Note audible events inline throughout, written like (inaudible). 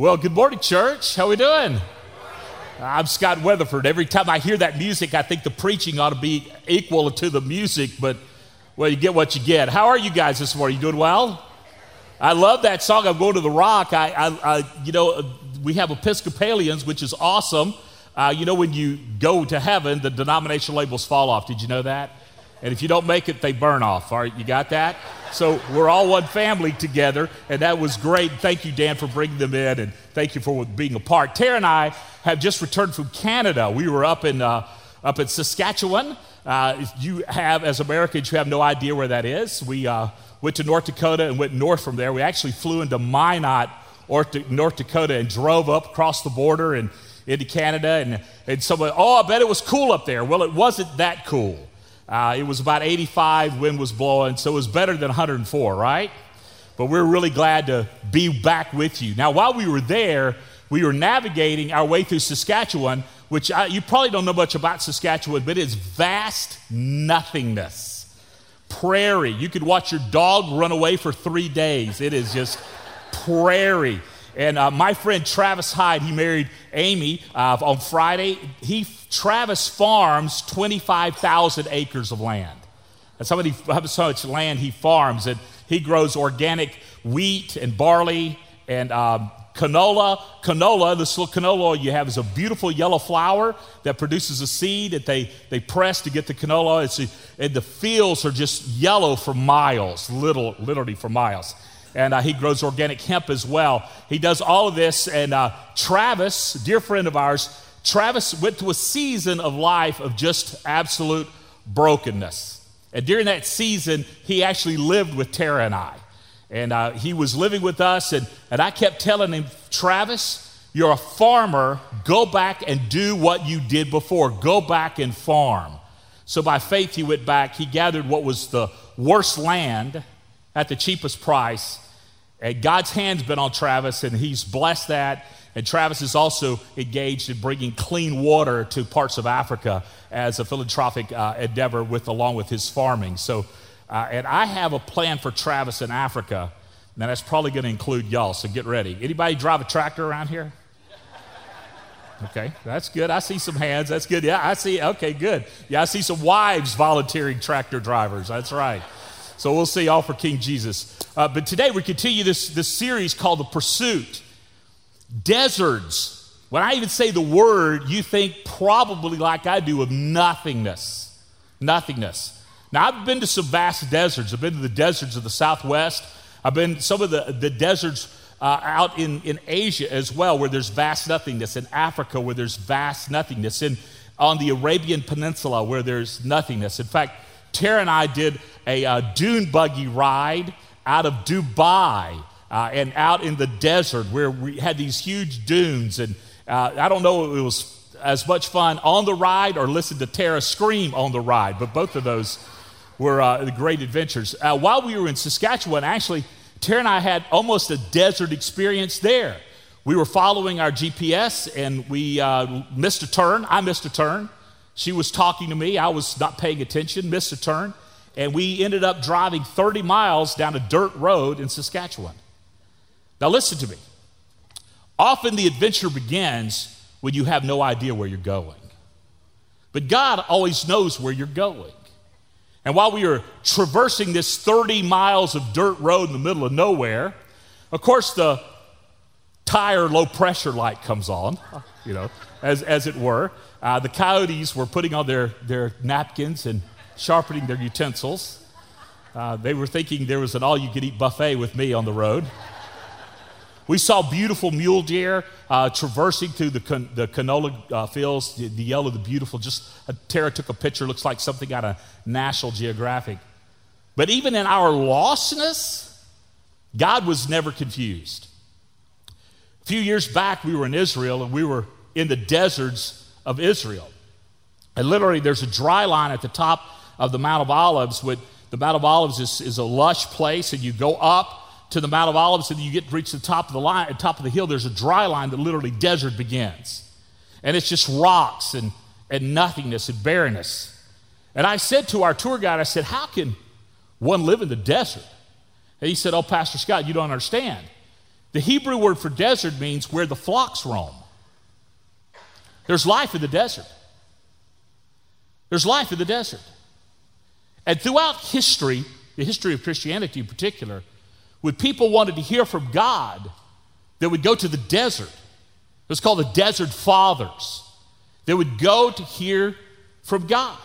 Well, good morning, church. How are we doing? I'm Scott Weatherford. Every time I hear that music, I think the preaching ought to be equal to the music, but well, you get what you get. How are you guys this morning? You doing well? I love that song. I'm going to the rock. I, I, I you know, we have Episcopalians, which is awesome. Uh, you know, when you go to heaven, the denomination labels fall off. Did you know that? And if you don't make it, they burn off. All right, you got that? So we're all one family together, and that was great. Thank you, Dan, for bringing them in, and thank you for being a part. Tara and I have just returned from Canada. We were up in uh, up in Saskatchewan. Uh, you have, as Americans, you have no idea where that is. We uh, went to North Dakota and went north from there. We actually flew into Minot, North Dakota, and drove up across the border and into Canada. And, and someone, oh, I bet it was cool up there. Well, it wasn't that cool. Uh, it was about 85, wind was blowing, so it was better than 104, right? But we're really glad to be back with you. Now, while we were there, we were navigating our way through Saskatchewan, which I, you probably don't know much about Saskatchewan, but it's vast nothingness. Prairie. You could watch your dog run away for three days. It is just prairie. And uh, my friend Travis Hyde, he married Amy uh, on Friday. He Travis farms 25,000 acres of land. That's how, many, how much land he farms. And he grows organic wheat and barley and um, canola. Canola, this little canola you have is a beautiful yellow flower that produces a seed that they, they press to get the canola. It's and the fields are just yellow for miles, little, literally for miles and uh, he grows organic hemp as well. He does all of this, and uh, Travis, dear friend of ours, Travis went to a season of life of just absolute brokenness. And during that season, he actually lived with Tara and I. And uh, he was living with us, and, and I kept telling him, Travis, you're a farmer. Go back and do what you did before. Go back and farm. So by faith, he went back. He gathered what was the worst land at the cheapest price. And God's hand's been on Travis, and he's blessed that. And Travis is also engaged in bringing clean water to parts of Africa as a philanthropic uh, endeavor, with along with his farming. So, uh, and I have a plan for Travis in Africa. Now that's probably going to include y'all. So get ready. Anybody drive a tractor around here? (laughs) Okay, that's good. I see some hands. That's good. Yeah, I see. Okay, good. Yeah, I see some wives volunteering tractor drivers. That's right. So we'll see all for King Jesus. Uh, but today we continue this, this series called The Pursuit. Deserts. When I even say the word, you think probably like I do of nothingness. Nothingness. Now, I've been to some vast deserts. I've been to the deserts of the Southwest. I've been some of the, the deserts uh, out in, in Asia as well, where there's vast nothingness, in Africa, where there's vast nothingness, in, on the Arabian Peninsula, where there's nothingness. In fact, Tara and I did a uh, dune buggy ride out of Dubai uh, and out in the desert where we had these huge dunes. And uh, I don't know if it was as much fun on the ride or listen to Tara scream on the ride, but both of those were uh, great adventures. Uh, while we were in Saskatchewan, actually, Tara and I had almost a desert experience there. We were following our GPS and we missed a turn. I missed a turn. She was talking to me. I was not paying attention, missed a turn and we ended up driving 30 miles down a dirt road in Saskatchewan. Now, listen to me. Often the adventure begins when you have no idea where you're going. But God always knows where you're going. And while we were traversing this 30 miles of dirt road in the middle of nowhere, of course, the tire low pressure light comes on, you know, as, as it were. Uh, the coyotes were putting on their, their napkins and sharpening their utensils. Uh, they were thinking there was an all you could eat buffet with me on the road. We saw beautiful mule deer uh, traversing through the, the canola uh, fields, the, the, yellow, the beautiful. Just uh, Tara took a picture, looks like something out of National Geographic. But even in our lostness, God was never confused. A few years back, we were in Israel and we were in the deserts of Israel. And literally, there's a dry line at the top of the Mount of Olives. With, the Mount of Olives is, is a lush place, and you go up to the Mount of Olives, and you get to reach the top of the line, top of the hill. There's a dry line that literally desert begins, and it's just rocks and and nothingness and barrenness. And I said to our tour guide, I said, "How can one live in the desert?" And he said, "Oh, Pastor Scott, you don't understand. The Hebrew word for desert means where the flocks roam. There's life in the desert. There's life in the desert. And throughout history, the history of Christianity in particular, when people wanted to hear from God, they would go to the desert. It was called the Desert Fathers. They would go to hear from God.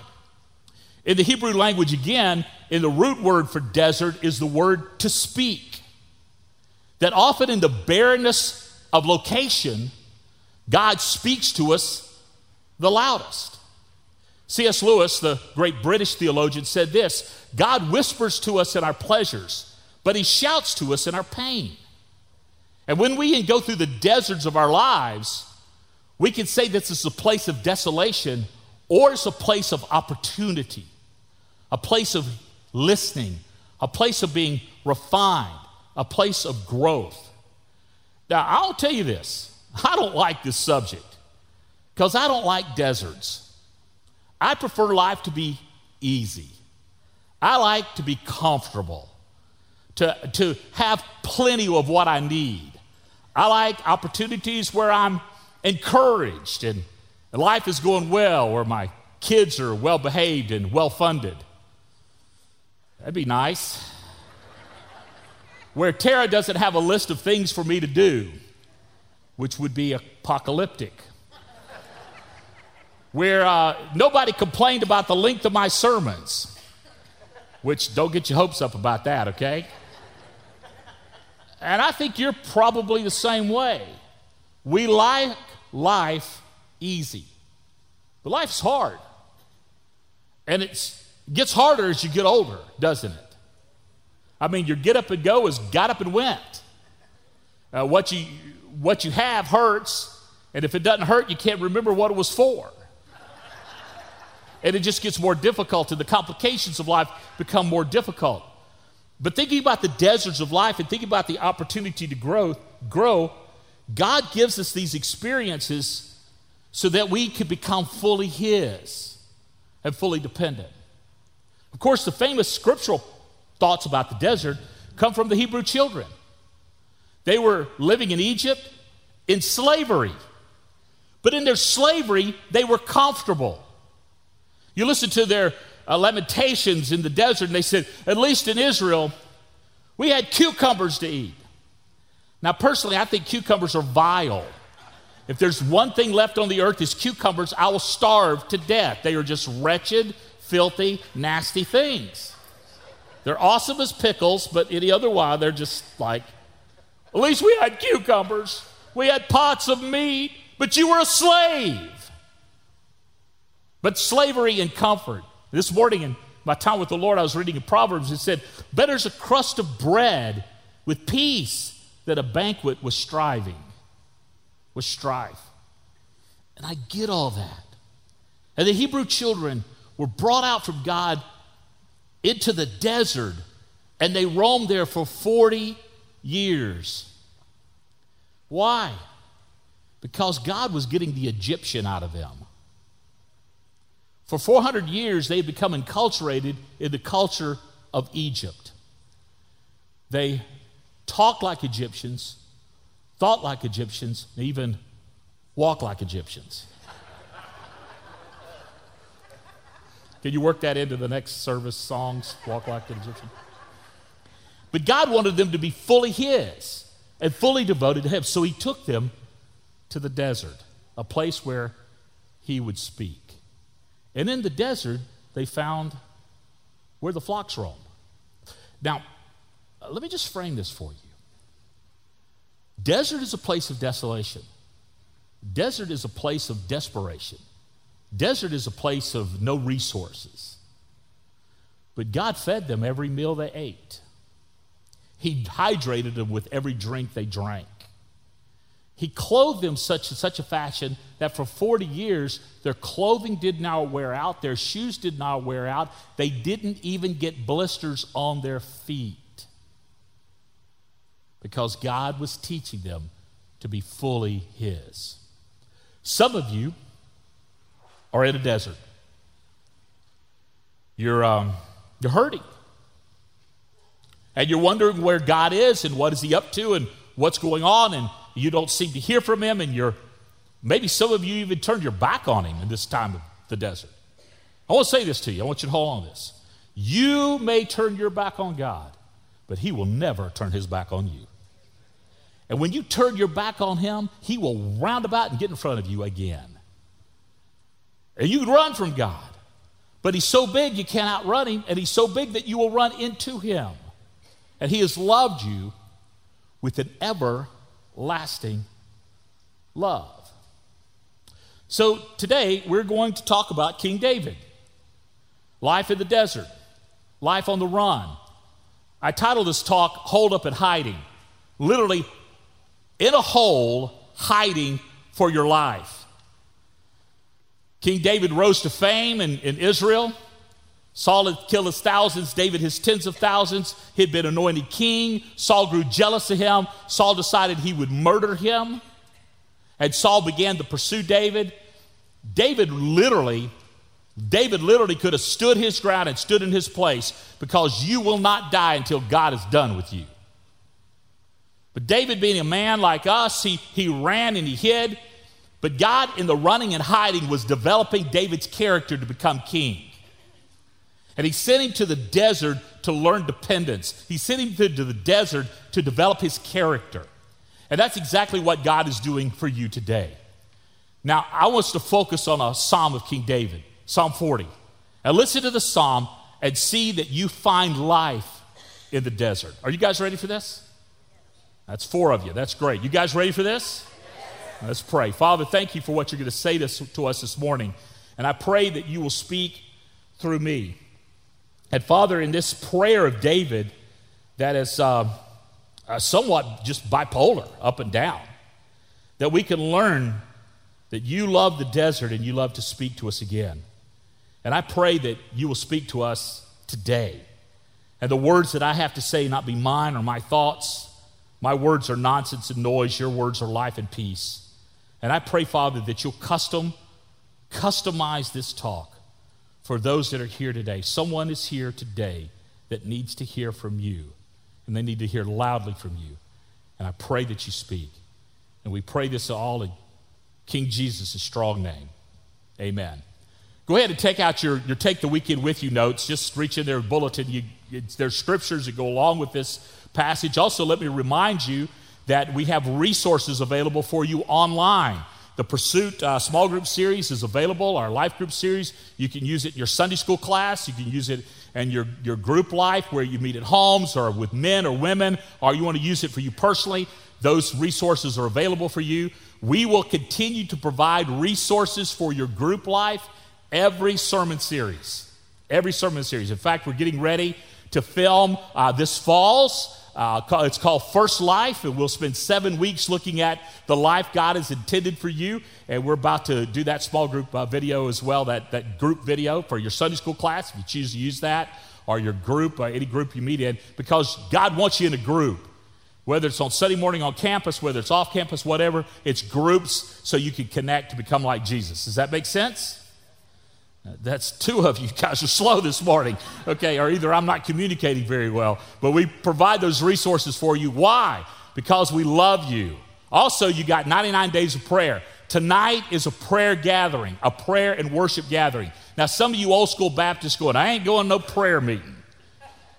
In the Hebrew language, again, in the root word for desert is the word to speak. That often in the barrenness of location, God speaks to us the loudest. C.S. Lewis, the great British theologian, said this God whispers to us in our pleasures, but he shouts to us in our pain. And when we go through the deserts of our lives, we can say this is a place of desolation or it's a place of opportunity a place of listening, a place of being refined, a place of growth. Now, I'll tell you this I don't like this subject because I don't like deserts. I prefer life to be easy. I like to be comfortable, to, to have plenty of what I need. I like opportunities where I'm encouraged and life is going well, where my kids are well behaved and well funded. That'd be nice. Where Tara doesn't have a list of things for me to do, which would be apocalyptic. Where uh, nobody complained about the length of my sermons, which don't get your hopes up about that, okay? And I think you're probably the same way. We like life easy, but life's hard. And it gets harder as you get older, doesn't it? I mean, your get up and go is got up and went. Uh, what, you, what you have hurts, and if it doesn't hurt, you can't remember what it was for. and it just gets more difficult, and the complications of life become more difficult. But thinking about the deserts of life and thinking about the opportunity to grow, grow, God gives us these experiences so that we can become fully His and fully dependent. Of course, the famous scriptural thoughts about the desert come from the Hebrew children. They were living in Egypt in slavery, but in their slavery, they were comfortable. You listen to their uh, lamentations in the desert, and they said, at least in Israel, we had cucumbers to eat. Now, personally, I think cucumbers are vile. If there's one thing left on the earth is cucumbers, I will starve to death. They are just wretched filthy, nasty things. They're awesome as pickles, but any other while, they're just like, at least we had cucumbers, we had pots of meat, but you were a slave. But slavery and comfort. This morning in my time with the Lord, I was reading in Proverbs. It said, Better is a crust of bread with peace than a banquet with striving, with strife. And I get all that. And the Hebrew children were brought out from God into the desert and they roamed there for 40 years. Why? Because God was getting the Egyptian out of them. For 400 years, they had become enculturated in the culture of Egypt. They talked like Egyptians, thought like Egyptians, and even walked like Egyptians. Can you work that into the next service songs? Walk like an Egyptian. But God wanted them to be fully His and fully devoted to Him. So He took them to the desert, a place where He would speak. And in the desert, they found where the flocks roam. Now, uh, let me just frame this for you. Desert is a place of desolation. Desert is a place of desperation. Desert is a place of no resources. But God fed them every meal they ate. He hydrated them with every drink they drank. He clothed them such in such a fashion that for 40 years their clothing did not wear out, their shoes did not wear out, they didn't even get blisters on their feet. Because God was teaching them to be fully His. Some of you are in a desert. You're, um, you're hurting. And you're wondering where God is and what is He up to and what's going on and you don't seem to hear from him and you're maybe some of you even turned your back on him in this time of the desert. I want to say this to you. I want you to hold on to this. You may turn your back on God, but he will never turn his back on you. And when you turn your back on him, he will round about and get in front of you again. And you run from God. But he's so big you can't outrun him, and he's so big that you will run into him. And he has loved you with an everlasting love. So today we're going to talk about King David life in the desert, life on the run. I titled this talk, Holed Up and Hiding. Literally, in a hole, hiding for your life. King David rose to fame in, in Israel. Saul had killed his thousands, David his tens of thousands. He'd been anointed king. Saul grew jealous of him. Saul decided he would murder him. And Saul began to pursue David. David literally, David literally could have stood his ground and stood in his place because you will not die until God is done with you. But David, being a man like us, he, he ran and he hid. But God, in the running and hiding, was developing David's character to become king. And he sent him to the desert to learn dependence. He sent him to, the desert to develop his character. And that's exactly what God is doing for you today. Now, I want us to focus on a psalm of King David, Psalm 40. And listen to the psalm and see that you find life in the desert. Are you guys ready for this? That's four of you. That's great. You guys ready for this? Let's pray. Father, thank you for what you're going to say to, to us this morning. And I pray that you will speak through me. And Father, in this prayer of David that is uh, uh, somewhat just bipolar, up and down, that we can learn that you love the desert and you love to speak to us again. And I pray that you will speak to us today. And the words that I have to say not be mine or my thoughts. My words are nonsense and noise. Your words are life and peace. And I pray, Father, that you'll custom, customize this talk for those that are here today. Someone is here today that needs to hear from you, and they need to hear loudly from you. And I pray that you speak. And we pray this all in King Jesus' strong name. Amen. Go ahead and take out your, your Take the Weekend With You notes. Just reach in there, bulletin. You, there's scriptures that go along with this passage. Also, let me remind you that we have resources available for you online. The Pursuit uh, small group series is available, our life group series. You can use it in your Sunday school class, you can use it in your, your group life where you meet at homes or with men or women, or you want to use it for you personally. Those resources are available for you. We will continue to provide resources for your group life every sermon series. Every sermon series. In fact, we're getting ready to film uh, this fall's uh, it's called First Life, and we'll spend seven weeks looking at the life God has intended for you. And we're about to do that small group uh, video as well, that, that group video for your Sunday school class, if you choose to use that, or your group, uh, any group you meet in, because God wants you in a group. Whether it's on Sunday morning on campus, whether it's off campus, whatever, it's groups so you can connect to become like Jesus. Does that make sense? That's two of you guys are slow this morning, okay? Or either I'm not communicating very well, but we provide those resources for you. Why? Because we love you. Also, you got 99 days of prayer. Tonight is a prayer gathering, a prayer and worship gathering. Now, some of you old school Baptists going, I ain't going no prayer meeting.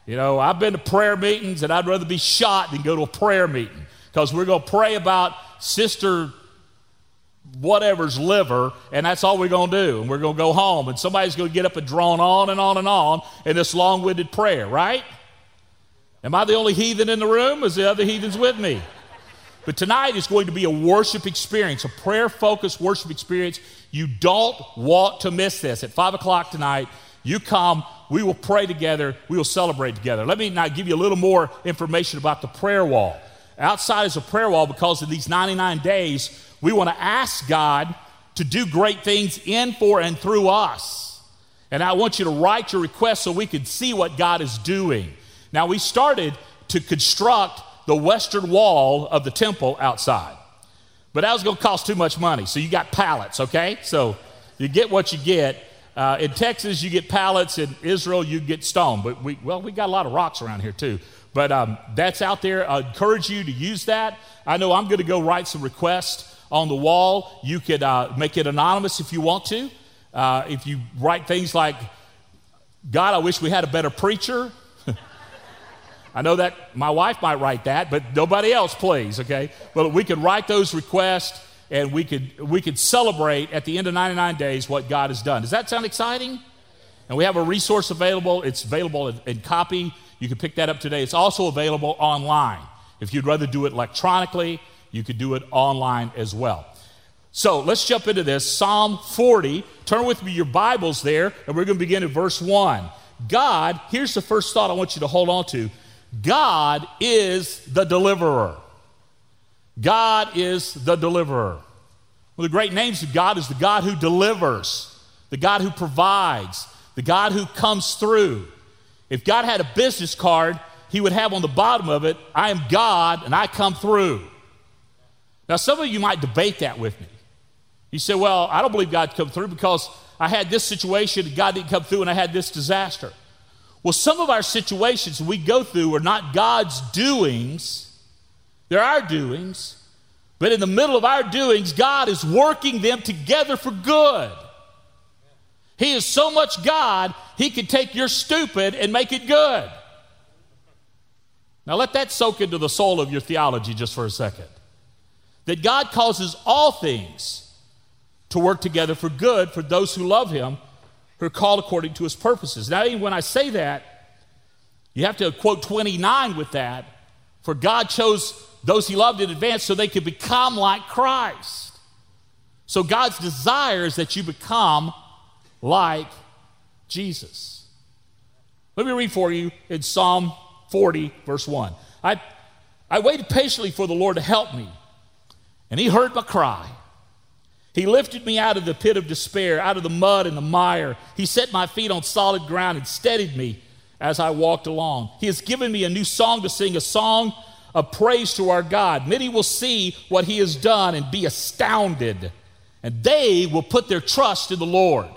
You know, I've been to prayer meetings and I'd rather be shot than go to a prayer meeting because we're going to pray about Sister whatever's liver, and that's all we're going to do. And we're going to go home, and somebody's going to get up and drone on and on and on in this long winded prayer, right? Am I the only heathen in the room? Is the other heathens with me? But tonight is going to be a worship experience, a prayer focused worship experience. You don't want to miss this. At 5 o'clock tonight, you come, we will pray together, we will celebrate together. Let me now give you a little more information about the prayer wall. Outside is a prayer wall because in these 99 days, we want to ask God to do great things in, for, and through us. And I want you to write your request so we can see what God is doing. Now, we started to construct the western wall of the temple outside, but that was going to cost too much money. So you got pallets, okay? So you get what you get. Uh, in Texas, you get pallets. In Israel, you get stone. But we, well, we got a lot of rocks around here too. But um, that's out there. I encourage you to use that. I know I'm going to go write some requests on the wall. You could uh, make it anonymous if you want to. Uh, if you write things like, God, I wish we had a better preacher. (laughs) I know that my wife might write that, but nobody else, please, okay? But we could write those requests and we could, we could celebrate at the end of 99 days what God has done. Does that sound exciting? And we have a resource available. It's available in, in copy. You can pick that up today. It's also available online. If you'd rather do it electronically, you could do it online as well. So let's jump into this. Psalm 40. Turn with me your Bibles there, and we're going to begin at verse 1. God, here's the first thought I want you to hold on to God is the deliverer. God is the deliverer. One of the great names of God is the God who delivers, the God who provides, the God who comes through. If God had a business card, he would have on the bottom of it, I am God and I come through. Now, some of you might debate that with me. You say, Well, I don't believe God come through because I had this situation God didn't come through and I had this disaster. Well, some of our situations we go through are not God's doings, they're our doings. But in the middle of our doings, God is working them together for good. He is so much God, He can take your stupid and make it good. Now, let that soak into the soul of your theology just for a second. That God causes all things to work together for good for those who love Him who are called according to his purposes. Now, even when I say that, you have to quote 29 with that. For God chose those he loved in advance so they could become like Christ. So God's desire is that you become like Jesus. Let me read for you in Psalm 40, verse 1. I, I waited patiently for the Lord to help me, and he heard my cry. He lifted me out of the pit of despair, out of the mud and the mire. He set my feet on solid ground and steadied me as I walked along. He has given me a new song to sing, a song of praise to our God. Many will see what he has done and be astounded, and they will put their trust in the Lord.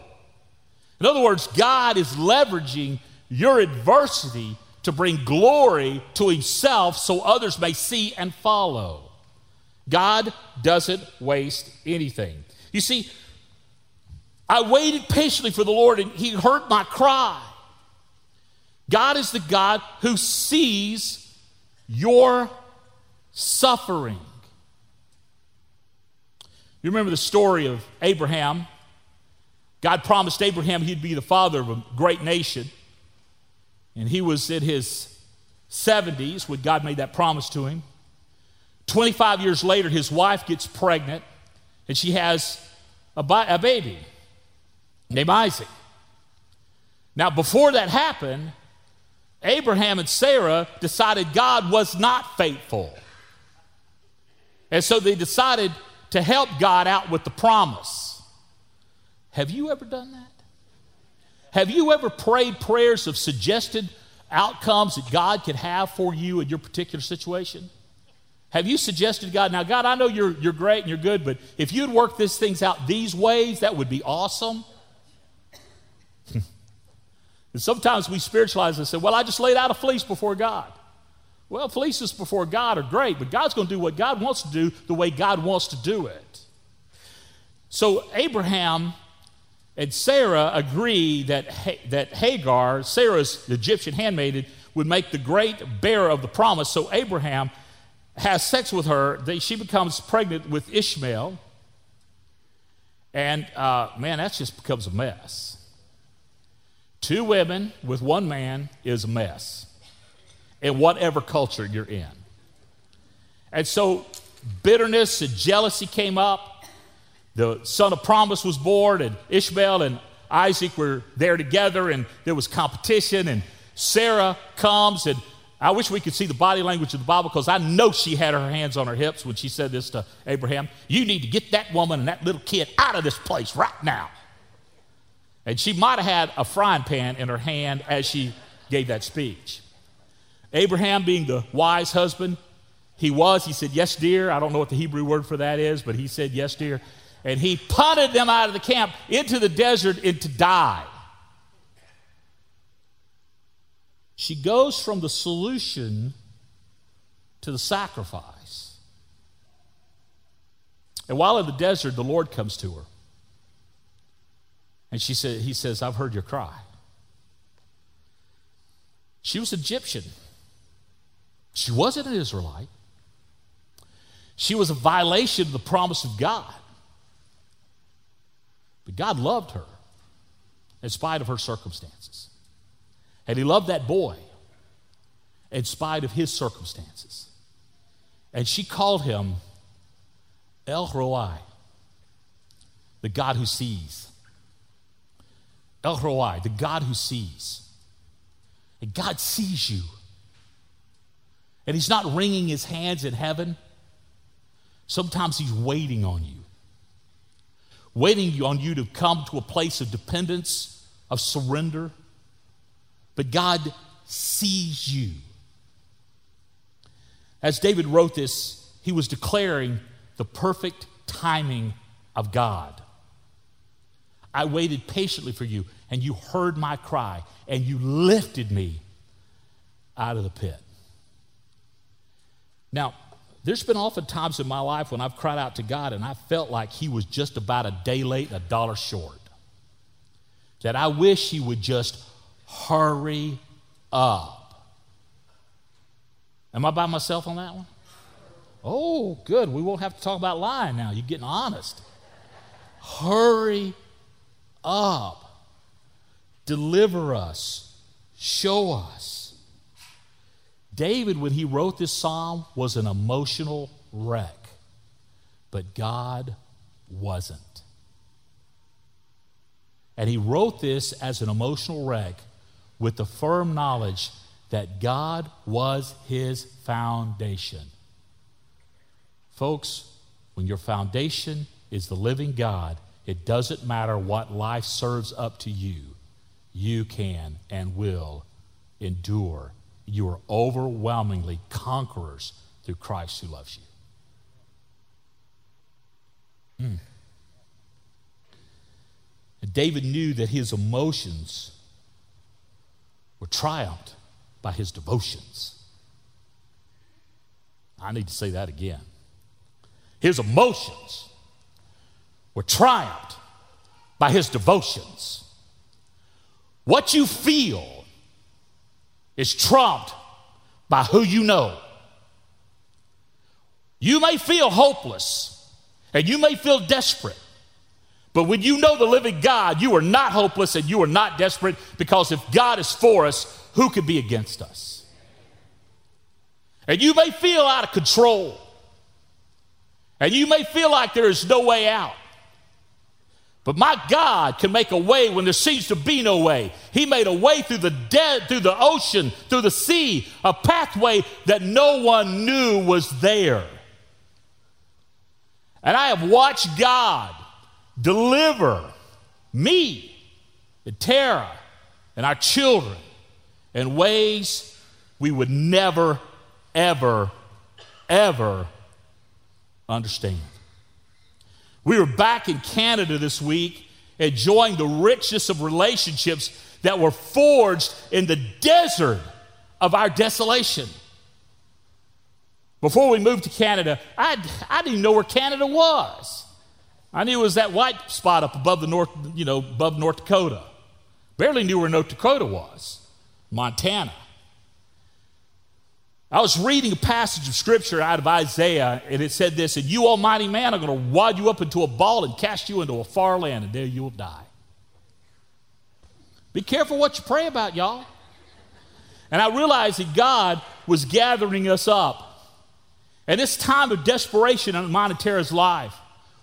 In other words, God is leveraging your adversity to bring glory to himself so others may see and follow. God doesn't waste anything. You see, I waited patiently for the Lord and He heard my cry. God is the God who sees your suffering. You remember the story of Abraham? God promised Abraham he'd be the father of a great nation. And he was in his 70s when God made that promise to him. 25 years later, his wife gets pregnant and she has a, bi- a baby named Isaac. Now, before that happened, Abraham and Sarah decided God was not faithful. And so they decided to help God out with the promise. Have you ever done that? Have you ever prayed prayers of suggested outcomes that God could have for you in your particular situation? Have you suggested God, now, God, I know you're, you're great and you're good, but if you'd work these things out these ways, that would be awesome? (laughs) and sometimes we spiritualize and say, well, I just laid out a fleece before God. Well, fleeces before God are great, but God's going to do what God wants to do the way God wants to do it. So Abraham and Sarah agree that, that Hagar, Sarah's Egyptian handmaiden, would make the great bearer of the promise. So Abraham has sex with her, they, she becomes pregnant with Ishmael. And uh, man, that just becomes a mess. Two women with one man is a mess in whatever culture you're in. And so bitterness and jealousy came up. The son of promise was born, and Ishmael and Isaac were there together, and there was competition. And Sarah comes and I wish we could see the body language of the Bible because I know she had her hands on her hips when she said this to Abraham. You need to get that woman and that little kid out of this place right now. And she might have had a frying pan in her hand as she gave that speech. Abraham, being the wise husband he was, he said, Yes, dear. I don't know what the Hebrew word for that is, but he said, Yes, dear. and he punted them out of the camp into the desert and to die. She goes from the solution to the sacrifice. And while in the desert, the Lord comes to her. And she said, he says, I've heard your cry. She was Egyptian. She wasn't an Israelite. She was a violation of the promise of God. But God loved her in spite of her circumstances. And He loved that boy in spite of his circumstances. And she called him El Roi, the God who sees. El Roi, the God who sees. And God sees you. And He's not wringing His hands in heaven. Sometimes He's waiting on you, waiting on you to come to a place of dependence, of surrender. But God sees you. As David wrote this, he was declaring the perfect timing of God. I waited patiently for you, and you heard my cry, and you lifted me out of the pit. Now, there's been often times in my life when I've cried out to God and I felt like He was just about a day late and a dollar short. That I wish He would just hurry up. Am I by myself on that one? Oh, good. We won't have to talk about lying now. You're getting honest. Hurry up. Deliver us. Show us. David, when he wrote this psalm, was an emotional wreck, but God wasn't. And he wrote this as an emotional wreck with the firm knowledge that God was his foundation. Folks, when your foundation is the living God, it doesn't matter what life serves up to you, you can and will endure. You are overwhelmingly conquerors through Christ who loves you. Mm. David knew that his emotions were triumphed by his devotions. I need to say that again. His emotions were triumphed by his devotions. What you feel is trumped by who you know. You may feel hopeless and you may feel desperate, but when you know the living God, you are not hopeless and you are not desperate because if God is for us, who could be against us? And you may feel out of control. And you may feel like there is no way out. But my God can make a way when there seems to be no way. He made a way through the dead, through the ocean, through the sea, a pathway that no one knew was there. And I have watched God deliver me and Tara and our children in ways we would never, ever, ever understand. We were back in Canada this week enjoying the richness of relationships that were forged in the desert of our desolation. Before we moved to Canada, I, I didn't know where Canada was. I knew it was that white spot up above the north, you know, above North Dakota. Barely knew where North Dakota was, Montana. I was reading a passage of scripture out of Isaiah, and it said this, and you, almighty man, are going to wad you up into a ball and cast you into a far land, and there you will die. Be careful what you pray about, y'all. And I realized that God was gathering us up. And this time of desperation in Monetara's life,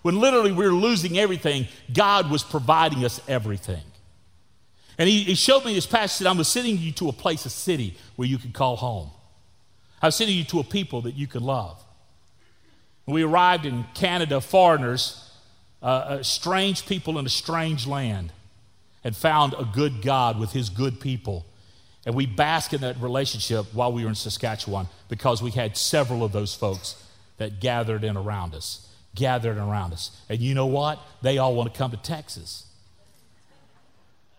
when literally we were losing everything, God was providing us everything. And he, he showed me this passage, that I'm sending you to a place, a city where you can call home. I'm sending you to a people that you can love. When we arrived in Canada, foreigners, uh, uh, strange people in a strange land, and found a good God with his good people. And we bask in that relationship while we were in Saskatchewan because we had several of those folks that gathered in around us. Gathering around us. And you know what? They all want to come to Texas.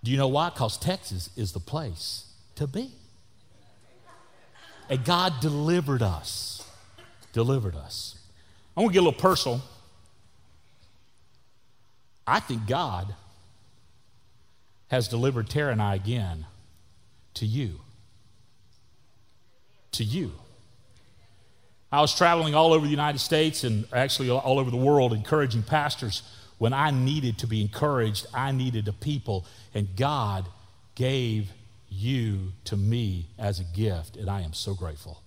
Do you know why? Because Texas is the place to be. And God delivered us. Delivered us. I want to get a little personal. I think God has delivered Tara and I again to you. To you. I was traveling all over the United States and actually all over the world encouraging pastors. When I needed to be encouraged, I needed a people, and God gave you to me as a gift, and I am so grateful.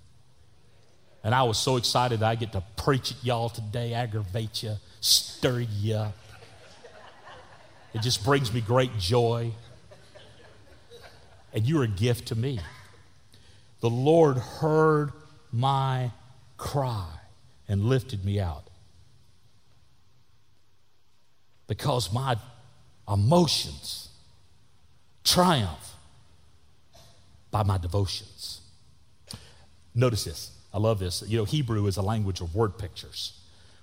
And I was so excited that I get to preach at y'all today, aggravate you, stir you up. It just brings me great joy. And you're a gift to me. The Lord heard my cry and lifted me out. Because my emotions triumph by my devotions. Notice this. I love this. You know, Hebrew is a language of word pictures.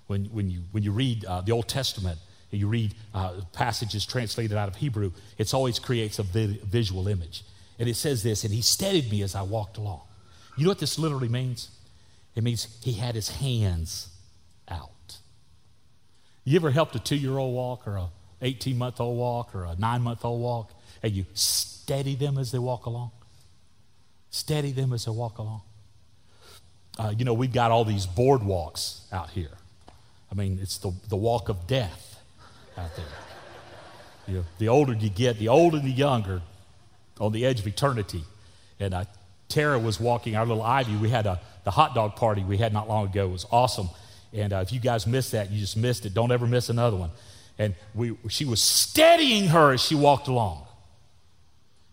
When, when, you, when you read uh, the Old Testament, and you read uh, passages translated out of Hebrew, it always creates a vi- visual image. And it says this, and he steadied me as I walked along. You know what this literally means? It means he had his hands out. You ever helped a two year old walk or a 18 month old walk or a nine month old walk and you steady them as they walk along? Steady them as they walk along. Uh, you know, we've got all these boardwalks out here. I mean, it's the, the walk of death out there. You know, the older you get, the older and the younger, on the edge of eternity. And uh, Tara was walking our little Ivy. We had a, the hot dog party we had not long ago. Was awesome. And uh, if you guys missed that, you just missed it. Don't ever miss another one. And we, she was steadying her as she walked along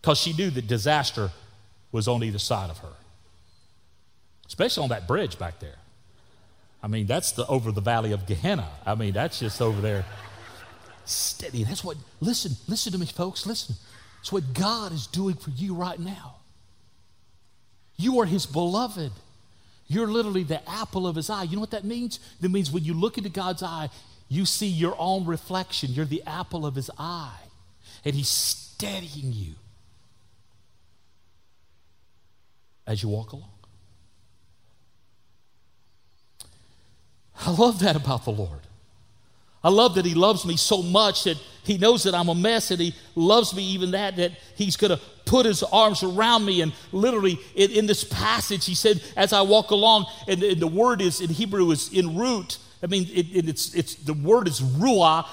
because she knew that disaster was on either side of her, especially on that bridge back there. I mean, that's the over the valley of Gehenna. I mean, that's just over there. Steady. That's what, listen, listen to me, folks, listen. It's what God is doing for you right now. You are His beloved. You're literally the apple of His eye. You know what that means? That means when you look into God's eye, you see your own reflection. You're the apple of His eye. And He's steadying you as you walk along. I love that about the Lord. I love that He loves me so much that He knows that I'm a mess and He loves me even that, that He's going to put His arms around me. And literally in, in, this passage, He said, as I walk along, and, and the word is in Hebrew is in root. I mean, it, it, it's, it's, the word is ruah,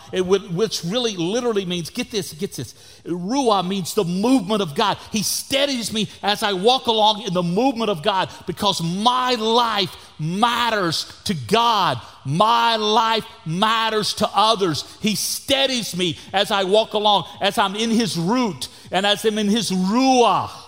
which really literally means, get this, get this. Ruah means the movement of God. He steadies me as I walk along in the movement of God because my life matters to God. My life matters to others. He steadies me as I walk along, as I'm in His root and as I'm in His ruah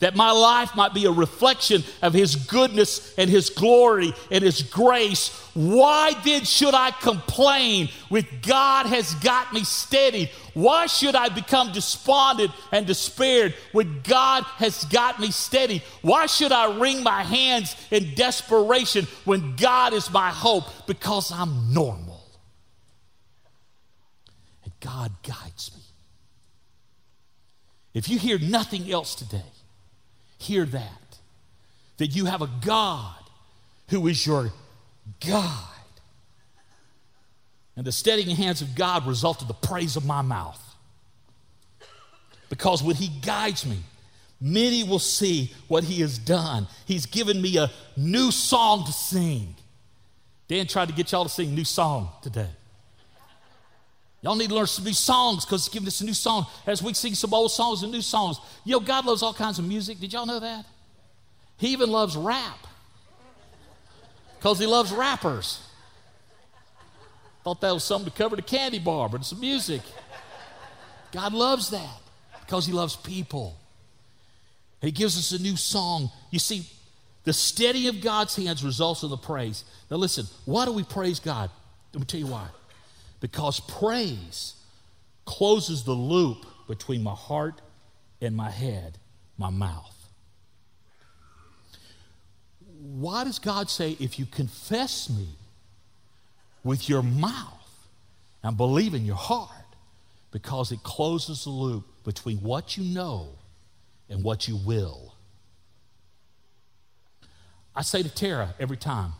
that my life might be a reflection of His goodness and His glory and His grace. Why then should I complain with God has got me steady? Why should I become despondent and despaired when God has got me steady? Why should I wring my hands in desperation when God is my hope? Because I'm normal. And God guides me. If you hear nothing else today, hear that. That you have a God who is your God. And the steadying hands of God result in the praise of my mouth. Because when He guides me, many will see what He has done. He's given me a new song to sing. Dan tried to get y'all to sing a new song today. Y'all need to learn some new songs because He's giving us a new song as we sing some old songs and new songs. You know, God loves all kinds of music. Did y'all know that? He even loves rap because He loves rappers. Thought that was something to cover the candy bar, but it's music. God loves that because He loves people. He gives us a new song. You see, the steady of God's hands results in the praise. Now, listen, why do we praise God? Let me tell you why because praise closes the loop between my heart and my head, my mouth. Why does God say, if you confess me with your mouth and believe in your heart because it closes the loop between what you know and what you will. I say to Tara every time,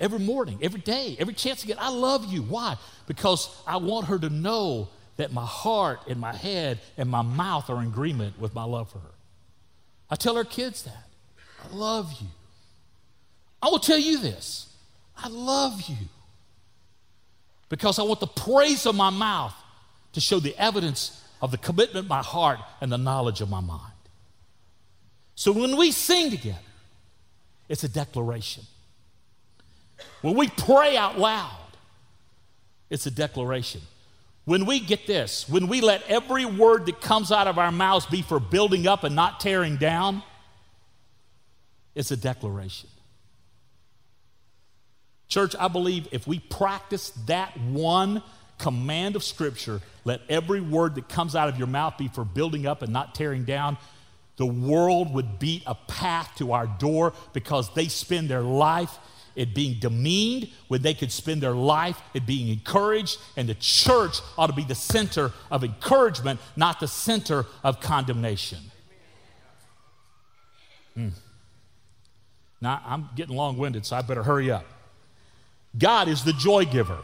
every morning, every day, every chance I get, I love you. Why? Because I want her to know that my heart and my head and my mouth are in agreement with my love for her. I tell our kids that. I love you. I will tell you this I love you because I want the praise of my mouth to show the evidence of the commitment of my heart and the knowledge of my mind. So when we sing together, it's a declaration. When we pray out loud, it's a declaration. When we get this, when we let every word that comes out of our mouths be for building up and not tearing down, it's a declaration. Church, I believe if we practice that one command of Scripture, let every word that comes out of your mouth be for building up and not tearing down, the world would beat a path to our door because they spend their life it being demeaned when they could spend their life it being encouraged and the church ought to be the center of encouragement not the center of condemnation. Hmm. now i'm getting long-winded so i better hurry up. God is the joy giver.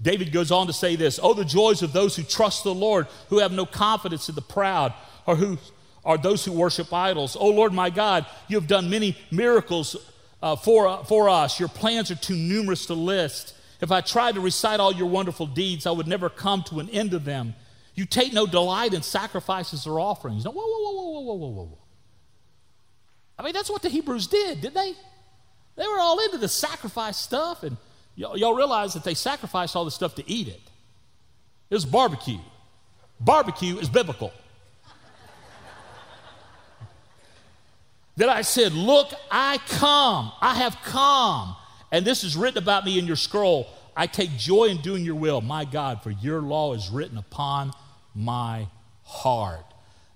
David goes on to say this oh the joys of those who trust the lord who have no confidence in the proud or who are those who worship idols. Oh lord my god you have done many miracles uh, for, uh, for us. Your plans are too numerous to list. If I tried to recite all your wonderful deeds, I would never come to an end of them. You take no delight in sacrifices or offerings. No, whoa, whoa, whoa, whoa, whoa, whoa, whoa. I mean, that's what the Hebrews did, didn't they? They were all into the sacrifice stuff, and y'all, y'all realize that they sacrificed all the stuff to eat it. It was barbecue. Barbecue is biblical. That I said, Look, I come, I have come. And this is written about me in your scroll. I take joy in doing your will, my God, for your law is written upon my heart.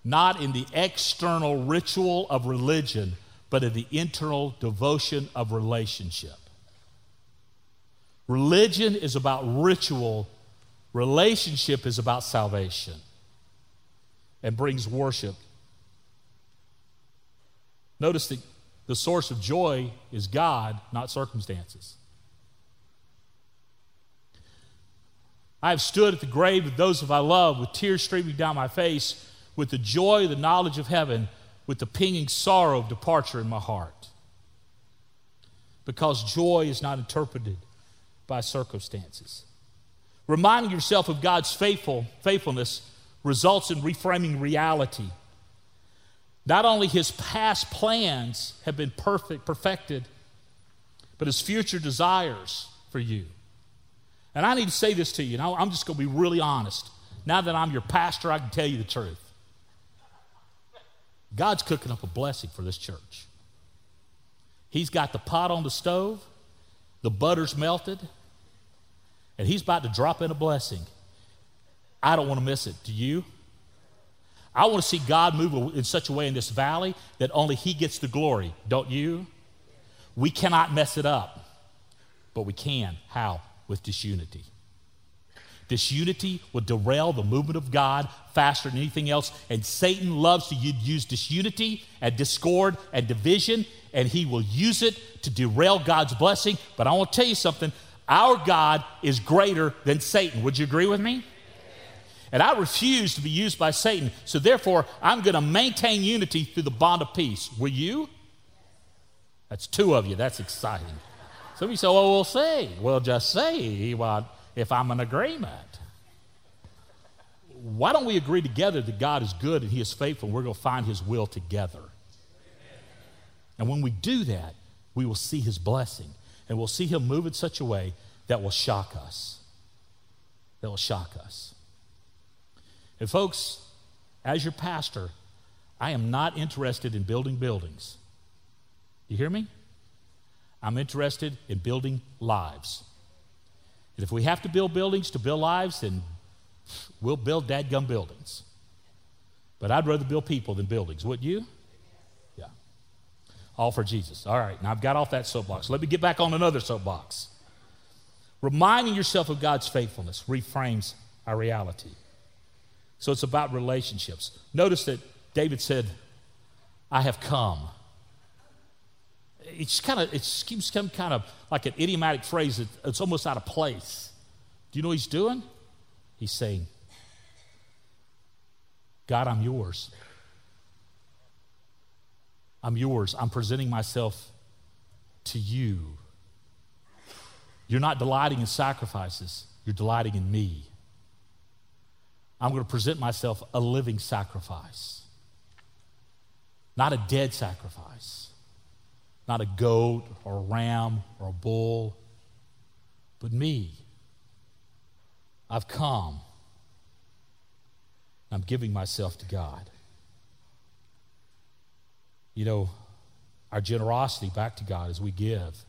Not in the external ritual of religion, but in the internal devotion of relationship. Religion is about ritual, relationship is about salvation and brings worship Notice that the source of joy is God, not circumstances. I have stood at the grave of those I love with tears streaming down my face, with the joy the knowledge of heaven, with the pinging sorrow of departure in my heart. Because joy is not interpreted by circumstances. Reminding yourself of God's faithful, faithfulness results in reframing reality not only his past plans have been perfect, perfected, but his future desires for you. And I need to say this to you, and I'm just going to be really honest. Now that I'm your pastor, I can tell you the truth. God's cooking up a blessing for this church. He's got the pot on the stove, the butter's melted, and he's about to drop in a blessing. I don't want to miss it. Do you? I want to see God move in such a way in this valley that only He gets the glory, don't you? We cannot mess it up, but we can. How? With disunity. Disunity will derail the movement of God faster than anything else, and Satan loves to use disunity and discord and division, and he will use it to derail God's blessing. But I want to tell you something our God is greater than Satan. Would you agree with me? And I refuse to be used by Satan. So therefore, I'm going to maintain unity through the bond of peace. Will you? That's two of you. That's exciting. Some of you say, well, we'll see. Well, just say well, if I'm in agreement. Why don't we agree together that God is good and He is faithful and we're going to find His will together? And when we do that, we will see His blessing and we'll see Him move in such a way that will shock us. That will shock us. And, folks, as your pastor, I am not interested in building buildings. You hear me? I'm interested in building lives. And if we have to build buildings to build lives, then we'll build dadgum buildings. But I'd rather build people than buildings, wouldn't you? Yeah. All for Jesus. All right, now I've got off that soapbox. Let me get back on another soapbox. Reminding yourself of God's faithfulness reframes our reality. So it's about relationships. Notice that David said, I have come. It's kind of, it seems kind of like an idiomatic phrase. That It's almost out of place. Do you know what he's doing? He's saying, God, I'm yours. I'm yours. I'm presenting myself to you. You're not delighting in sacrifices, you're delighting in me. I'm going to present myself a living sacrifice, not a dead sacrifice, not a goat or a ram or a bull, but me. I've come. I'm giving myself to God. You know, our generosity back to God as we give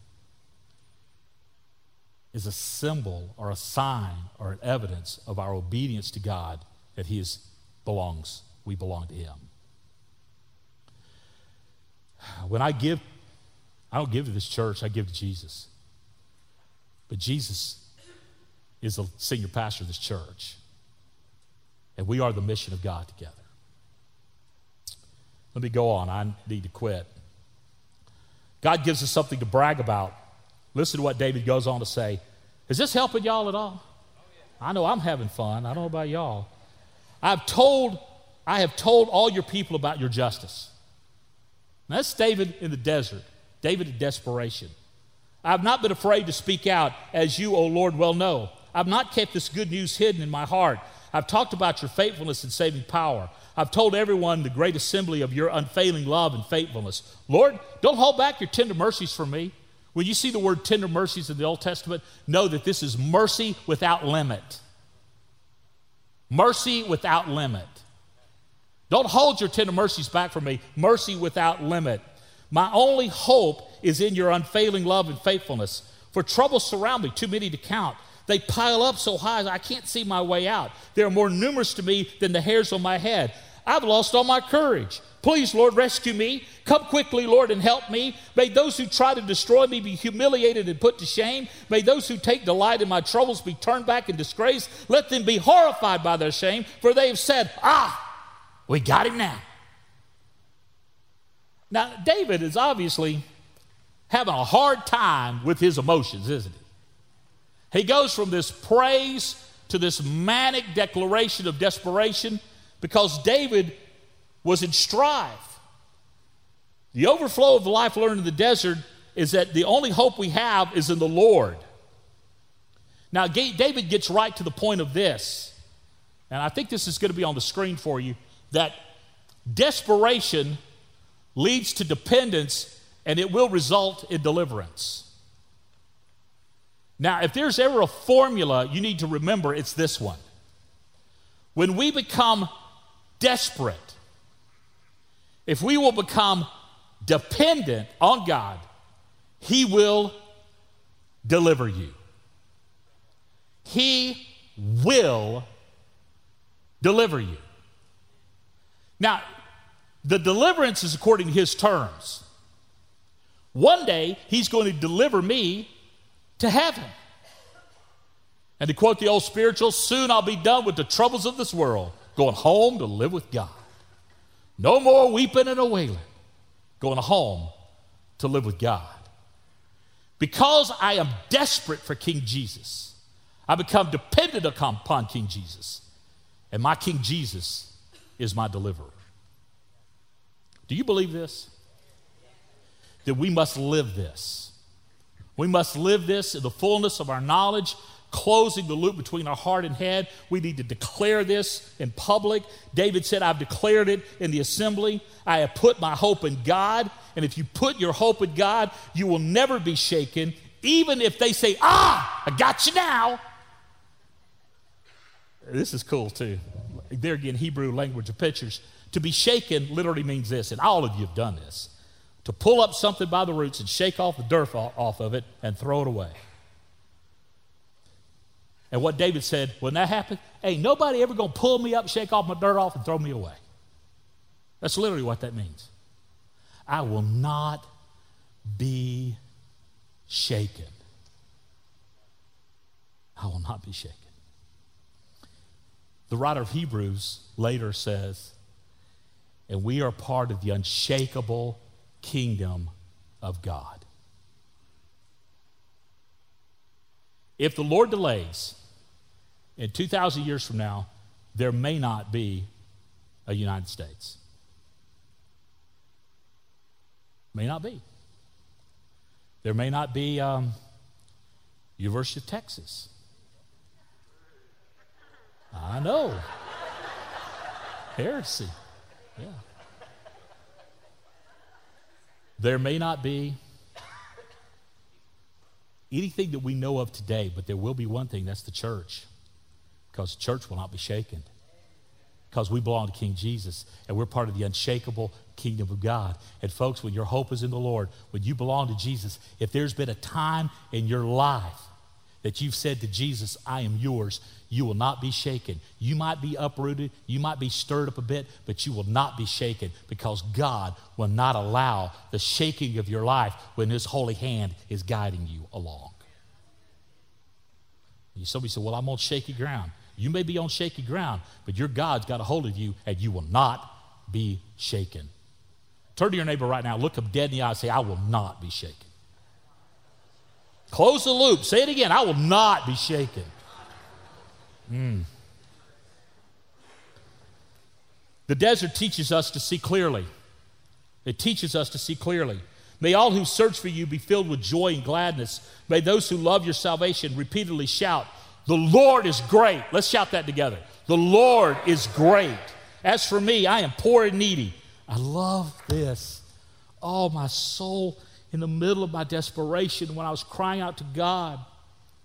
is a symbol or a sign or an evidence of our obedience to God that He is, belongs, we belong to Him. When I give, I don't give to this church, I give to Jesus. But Jesus is the senior pastor of this church. And we are the mission of God together. Let me go on. I need to quit. God gives us something to brag about. Listen to what David goes on to say. Is this helping y'all at all? I know I'm having fun. I don't know about y'all. I've told, I have told all your people about your justice. Now, that's David in the desert, David in desperation. I've not been afraid to speak out, as you, O Lord, well know. I've not kept this good news hidden in my heart. I've talked about your faithfulness and saving power. I've told everyone the great assembly of your unfailing love and faithfulness. Lord, don't hold back your tender mercies from me. When you see the word tender mercies in the Old Testament, know that this is mercy without limit. Mercy without limit. Don't hold your tender mercies back from me. Mercy without limit. My only hope is in your unfailing love and faithfulness. For troubles surround me, too many to count. They pile up so high I can't see my way out. They are more numerous to me than the hairs on my head. I've lost all my courage. Please, Lord, rescue me. Come quickly, Lord, and help me. May those who try to destroy me be humiliated and put to shame. May those who take delight in my troubles be turned back in disgrace. Let them be horrified by their shame, for they have said, Ah, we got him now. Now, David is obviously having a hard time with his emotions, isn't he? He goes from this praise to this manic declaration of desperation because David was in strife. The overflow of life learned in the desert is that the only hope we have is in the Lord. Now, David gets right to the point of this, and I think this is going to be on the screen for you that desperation leads to dependence and it will result in deliverance. Now, if there's ever a formula you need to remember, it's this one. When we become desperate, if we will become dependent on God, He will deliver you. He will deliver you. Now, the deliverance is according to His terms. One day, He's going to deliver me to heaven. And to quote the old spiritual, soon I'll be done with the troubles of this world, going home to live with God. No more weeping and a wailing, going home to live with God. Because I am desperate for King Jesus, I become dependent upon King Jesus. And my King Jesus is my deliverer. Do you believe this? That we must live this. We must live this in the fullness of our knowledge, closing the loop between our heart and head. We need to declare this in public. David said, I've declared it in the assembly. I have put my hope in God. And if you put your hope in God, you will never be shaken, even if they say, Ah, I got you now. This is cool too. There again, Hebrew language of pictures. To be shaken literally means this, and all of you have done this to pull up something by the roots and shake off the dirt off of it and throw it away. And what David said, when that happened, ain't nobody ever gonna pull me up, shake off my dirt off, and throw me away. That's literally what that means. I will not be shaken. I will not be shaken. The writer of Hebrews later says, and we are part of the unshakable kingdom of God. If the Lord delays, in 2,000 years from now, there may not be a United States. May not be. There may not be um, University of Texas. I know. Heresy. Yeah. There may not be anything that we know of today, but there will be one thing that's the church. Because church will not be shaken. Because we belong to King Jesus and we're part of the unshakable kingdom of God. And folks, when your hope is in the Lord, when you belong to Jesus, if there's been a time in your life that you've said to Jesus, I am yours, you will not be shaken. You might be uprooted, you might be stirred up a bit, but you will not be shaken because God will not allow the shaking of your life when His holy hand is guiding you along. You Somebody said, Well, I'm on shaky ground. You may be on shaky ground, but your God's got a hold of you and you will not be shaken. Turn to your neighbor right now, look him dead in the eye, and say, I will not be shaken. Close the loop. Say it again. I will not be shaken. Mm. The desert teaches us to see clearly. It teaches us to see clearly. May all who search for you be filled with joy and gladness. May those who love your salvation repeatedly shout, The Lord is great. Let's shout that together. The Lord is great. As for me, I am poor and needy. I love this. Oh, my soul, in the middle of my desperation, when I was crying out to God,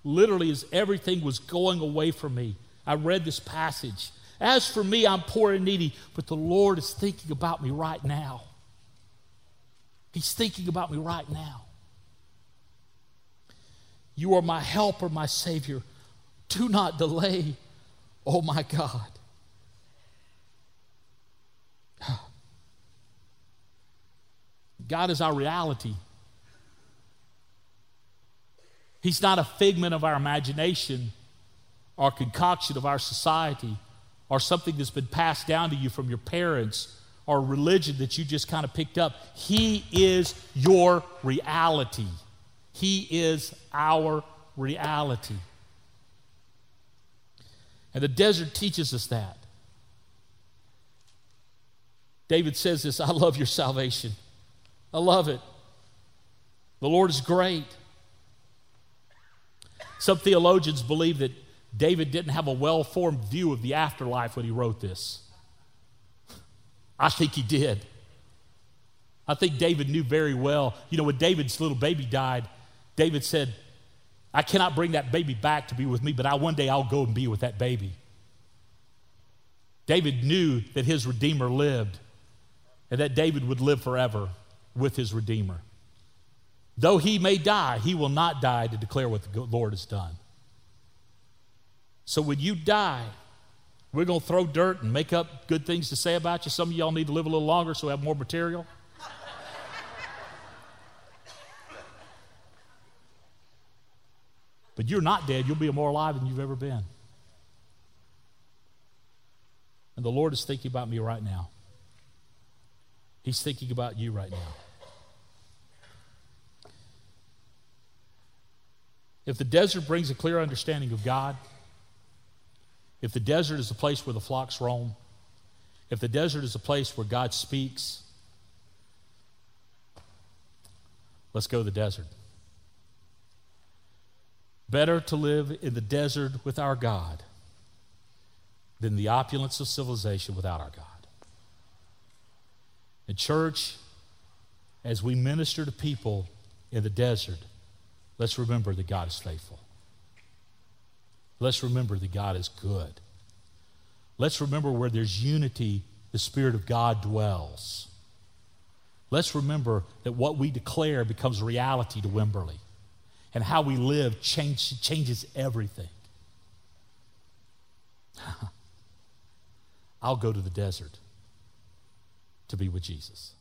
literally as everything was going away from me, I read this passage. As for me, I'm poor and needy, but the Lord is thinking about me right now. He's thinking about me right now. You are my helper, my Savior. Do not delay, oh my God. God is our reality. He's not a figment of our imagination or concoction of our society or something that's been passed down to you from your parents or religion that you just kind of picked up. He is your reality. He is our reality. And the desert teaches us that. David says this I love your salvation. I love it. The Lord is great. Some theologians believe that David didn't have a well formed view of the afterlife when he wrote this. I think he did. I think David knew very well. You know, when David's little baby died, David said, I cannot bring that baby back to be with me, but I, one day I'll go and be with that baby. David knew that his Redeemer lived and that David would live forever with his Redeemer. Though he may die, he will not die to declare what the Lord has done. So when you die, we're going to throw dirt and make up good things to say about you. Some of y'all need to live a little longer so we have more material. But you're not dead. You'll be more alive than you've ever been. And the Lord is thinking about me right now. He's thinking about you right now. If the desert brings a clear understanding of God, if the desert is a place where the flocks roam, if the desert is a place where God speaks, let's go to the desert. Better to live in the desert with our God than the opulence of civilization without our God. In church, as we minister to people in the desert, let's remember that God is faithful. Let's remember that God is good. Let's remember where there's unity, the Spirit of God dwells. Let's remember that what we declare becomes reality to Wimberley, and how we live change, changes everything. (laughs) I'll go to the desert to be with Jesus.